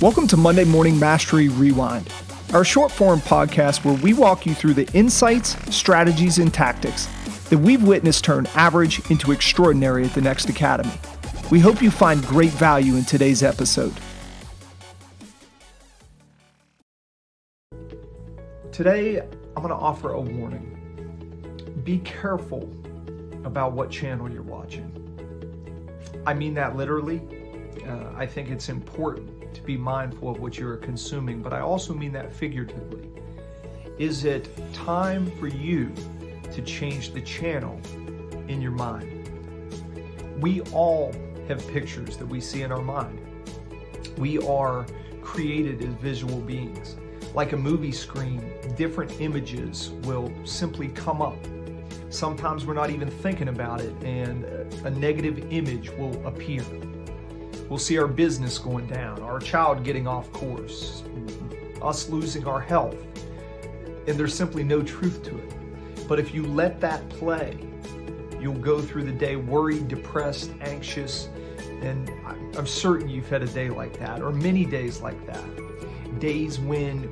Welcome to Monday Morning Mastery Rewind, our short form podcast where we walk you through the insights, strategies, and tactics that we've witnessed turn average into extraordinary at the Next Academy. We hope you find great value in today's episode. Today, I'm going to offer a warning. Be careful about what channel you're watching. I mean that literally. Uh, I think it's important to be mindful of what you're consuming, but I also mean that figuratively. Is it time for you to change the channel in your mind? We all have pictures that we see in our mind. We are created as visual beings. Like a movie screen, different images will simply come up. Sometimes we're not even thinking about it, and a negative image will appear. We'll see our business going down, our child getting off course, us losing our health, and there's simply no truth to it. But if you let that play, you'll go through the day worried, depressed, anxious, and I'm certain you've had a day like that, or many days like that. Days when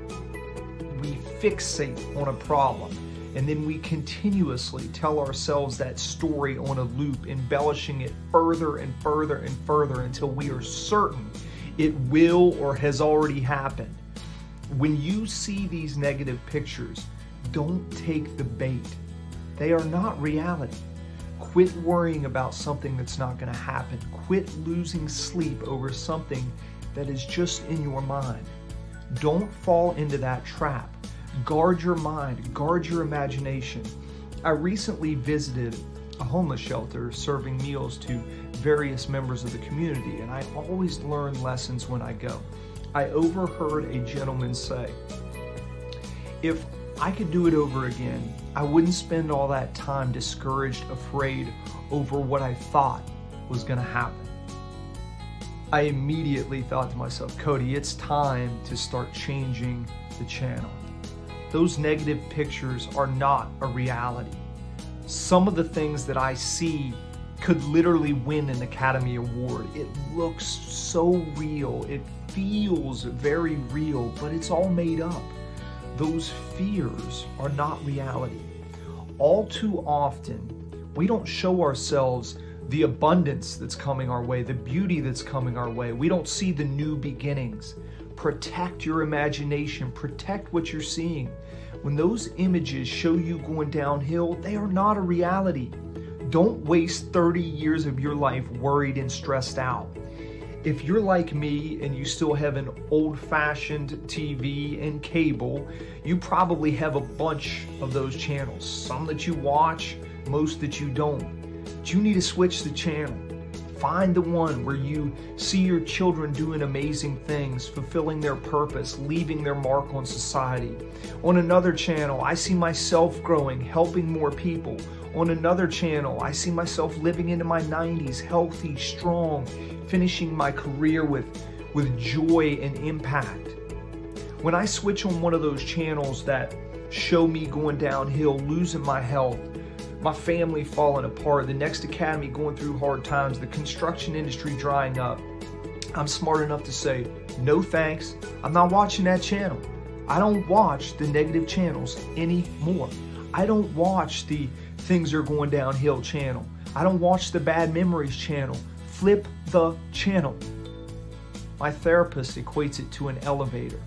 we fixate on a problem and then we continuously tell ourselves that story on a loop, embellishing it further and further and further until we are certain it will or has already happened. When you see these negative pictures, don't take the bait. They are not reality. Quit worrying about something that's not going to happen. Quit losing sleep over something that is just in your mind. Don't fall into that trap. Guard your mind, guard your imagination. I recently visited a homeless shelter serving meals to various members of the community, and I always learn lessons when I go. I overheard a gentleman say, If I could do it over again, I wouldn't spend all that time discouraged, afraid over what I thought was going to happen. I immediately thought to myself, Cody, it's time to start changing the channel. Those negative pictures are not a reality. Some of the things that I see could literally win an Academy Award. It looks so real. It feels very real, but it's all made up those fears are not reality. All too often, we don't show ourselves the abundance that's coming our way, the beauty that's coming our way. We don't see the new beginnings. Protect your imagination, protect what you're seeing. When those images show you going downhill, they are not a reality. Don't waste 30 years of your life worried and stressed out if you're like me and you still have an old fashioned TV and cable, you probably have a bunch of those channels. Some that you watch, most that you don't. But you need to switch the channel. Find the one where you see your children doing amazing things, fulfilling their purpose, leaving their mark on society. On another channel, I see myself growing, helping more people. On another channel, I see myself living into my 90s, healthy, strong, finishing my career with, with joy and impact. When I switch on one of those channels that show me going downhill, losing my health, my family falling apart, the next academy going through hard times, the construction industry drying up, I'm smart enough to say, no thanks, I'm not watching that channel. I don't watch the negative channels anymore. I don't watch the things are going downhill channel. I don't watch the bad memories channel flip the channel. My therapist equates it to an elevator.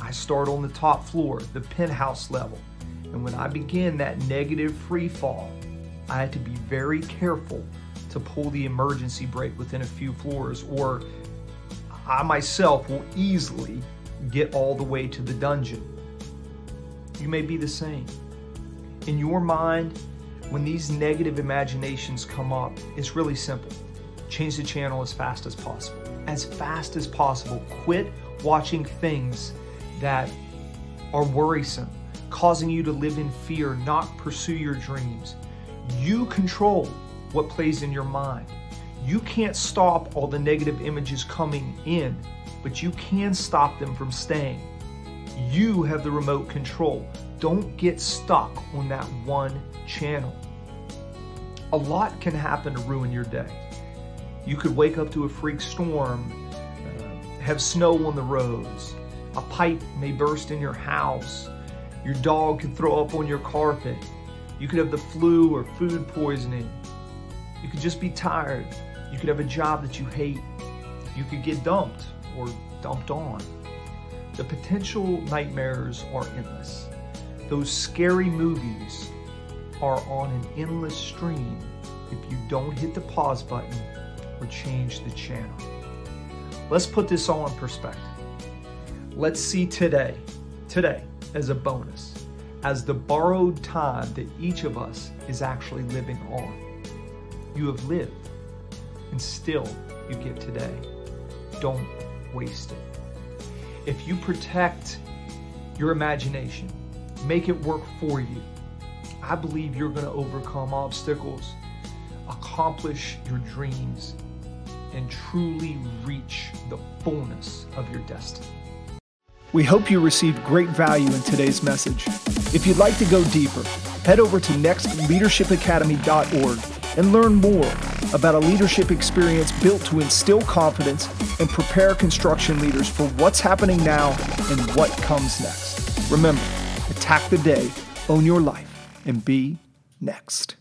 I start on the top floor, the penthouse level, and when I begin that negative free fall, I had to be very careful to pull the emergency brake within a few floors, or I myself will easily get all the way to the dungeon. You may be the same. In your mind, when these negative imaginations come up, it's really simple change the channel as fast as possible. As fast as possible. Quit watching things that are worrisome, causing you to live in fear, not pursue your dreams. You control what plays in your mind. You can't stop all the negative images coming in, but you can stop them from staying. You have the remote control. Don't get stuck on that one channel. A lot can happen to ruin your day. You could wake up to a freak storm, uh, have snow on the roads, a pipe may burst in your house, your dog could throw up on your carpet, you could have the flu or food poisoning, you could just be tired, you could have a job that you hate, you could get dumped or dumped on. The potential nightmares are endless. Those scary movies are on an endless stream if you don't hit the pause button or change the channel. Let's put this all in perspective. Let's see today, today, as a bonus, as the borrowed time that each of us is actually living on. You have lived, and still you give today. Don't waste it. If you protect your imagination, make it work for you, I believe you're going to overcome obstacles, accomplish your dreams, and truly reach the fullness of your destiny. We hope you received great value in today's message. If you'd like to go deeper, head over to nextleadershipacademy.org and learn more about a leadership experience built to instill confidence and prepare construction leaders for what's happening now and what comes next. Remember, attack the day, own your life, and be next.